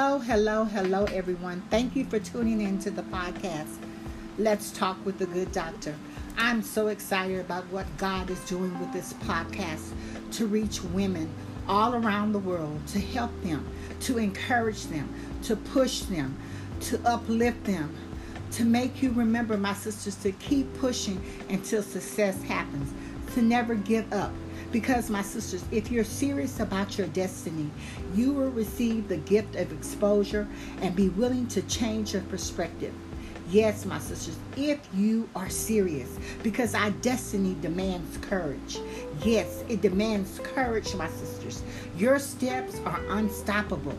Hello, hello, hello, everyone. Thank you for tuning in to the podcast. Let's talk with the good doctor. I'm so excited about what God is doing with this podcast to reach women all around the world, to help them, to encourage them, to push them, to uplift them, to make you remember, my sisters, to keep pushing until success happens, to never give up. Because, my sisters, if you're serious about your destiny, you will receive the gift of exposure and be willing to change your perspective. Yes, my sisters, if you are serious, because our destiny demands courage. Yes, it demands courage, my sisters. Your steps are unstoppable.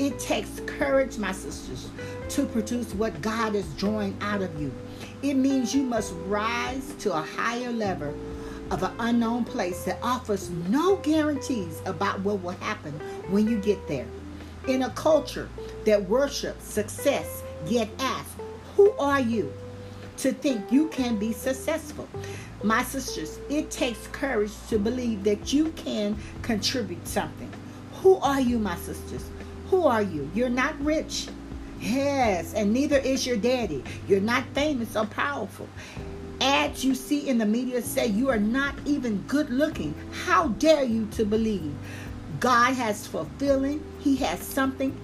It takes courage, my sisters, to produce what God is drawing out of you. It means you must rise to a higher level of an unknown place that offers no guarantees about what will happen when you get there. In a culture that worships success, yet asks, Who are you? to think you can be successful. My sisters, it takes courage to believe that you can contribute something. Who are you, my sisters? Who are you? You're not rich. Yes, and neither is your daddy. You're not famous or powerful ads you see in the media say you are not even good looking. How dare you to believe God has fulfilling, He has something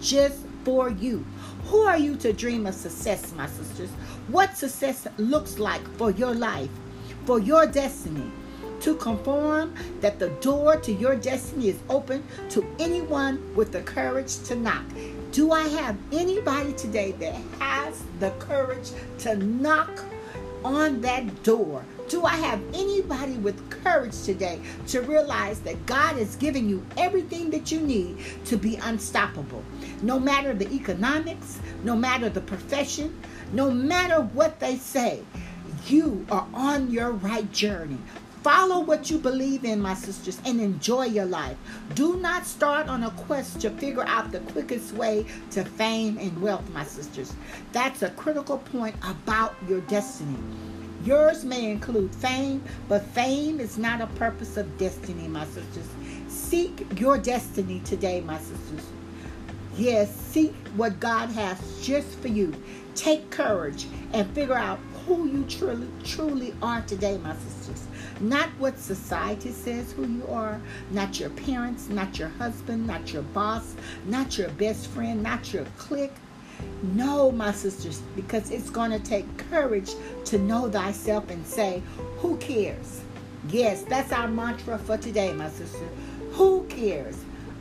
just for you. Who are you to dream of success, my sisters? What success looks like for your life, for your destiny. To conform that the door to your destiny is open to anyone with the courage to knock. Do I have anybody today that has the courage to knock on that door? Do I have anybody with courage today to realize that God is giving you everything that you need to be unstoppable? No matter the economics, no matter the profession, no matter what they say, you are on your right journey. Follow what you believe in, my sisters, and enjoy your life. Do not start on a quest to figure out the quickest way to fame and wealth, my sisters. That's a critical point about your destiny. Yours may include fame, but fame is not a purpose of destiny, my sisters. Seek your destiny today, my sisters. Yes, seek what God has just for you. Take courage and figure out who you truly truly are today, my sisters. Not what society says who you are, not your parents, not your husband, not your boss, not your best friend, not your clique. No, my sisters, because it's going to take courage to know thyself and say, Who cares? Yes, that's our mantra for today, my sister. Who cares?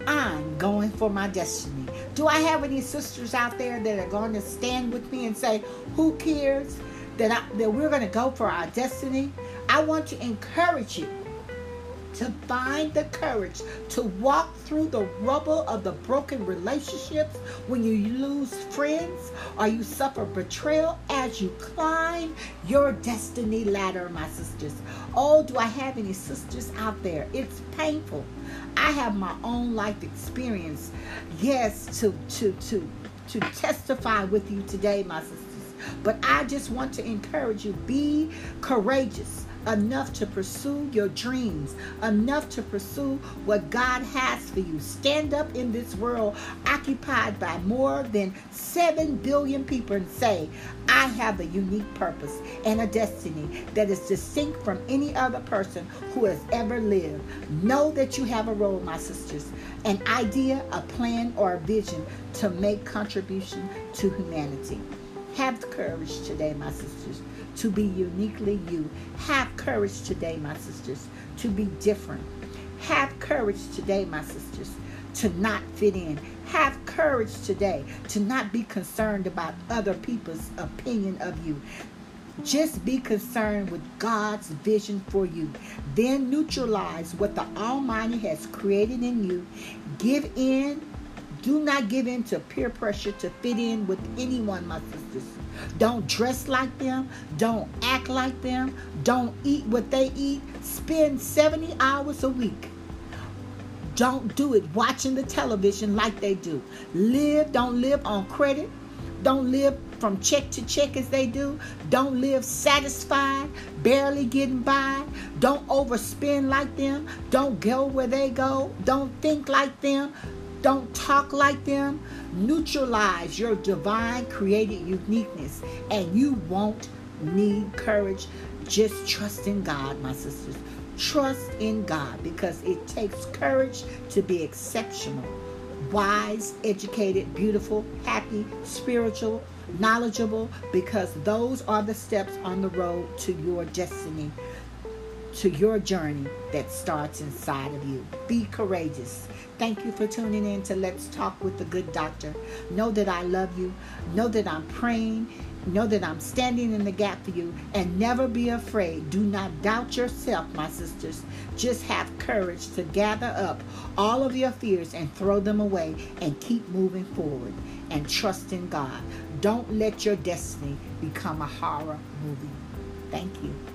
I'm going for my destiny. Do I have any sisters out there that are going to stand with me and say, Who cares? That, I, that we're going to go for our destiny? I want to encourage you to find the courage to walk through the rubble of the broken relationships when you lose friends or you suffer betrayal as you climb your destiny ladder, my sisters. Oh, do I have any sisters out there? It's painful. I have my own life experience, yes, to to to to testify with you today, my sisters. But I just want to encourage you be courageous enough to pursue your dreams, enough to pursue what God has for you. Stand up in this world occupied by more than 7 billion people and say, I have a unique purpose and a destiny that is distinct from any other person who has ever lived. Know that you have a role, my sisters, an idea, a plan, or a vision to make contribution to humanity. Have the courage today, my sisters to be uniquely you. Have courage today, my sisters, to be different. Have courage today, my sisters, to not fit in. Have courage today to not be concerned about other people's opinion of you. Just be concerned with God's vision for you. Then neutralize what the Almighty has created in you. Give in. Do not give in to peer pressure to fit in with anyone, my sisters. Don't dress like them. Don't act like them. Don't eat what they eat. Spend 70 hours a week. Don't do it watching the television like they do. Live, don't live on credit. Don't live from check to check as they do. Don't live satisfied, barely getting by. Don't overspend like them. Don't go where they go. Don't think like them. Don't talk like them. Neutralize your divine created uniqueness, and you won't need courage. Just trust in God, my sisters. Trust in God because it takes courage to be exceptional, wise, educated, beautiful, happy, spiritual, knowledgeable, because those are the steps on the road to your destiny, to your journey that starts inside of you. Be courageous. Thank you for tuning in to Let's Talk with the Good Doctor. Know that I love you. Know that I'm praying Know that I'm standing in the gap for you and never be afraid. Do not doubt yourself, my sisters. Just have courage to gather up all of your fears and throw them away and keep moving forward and trust in God. Don't let your destiny become a horror movie. Thank you.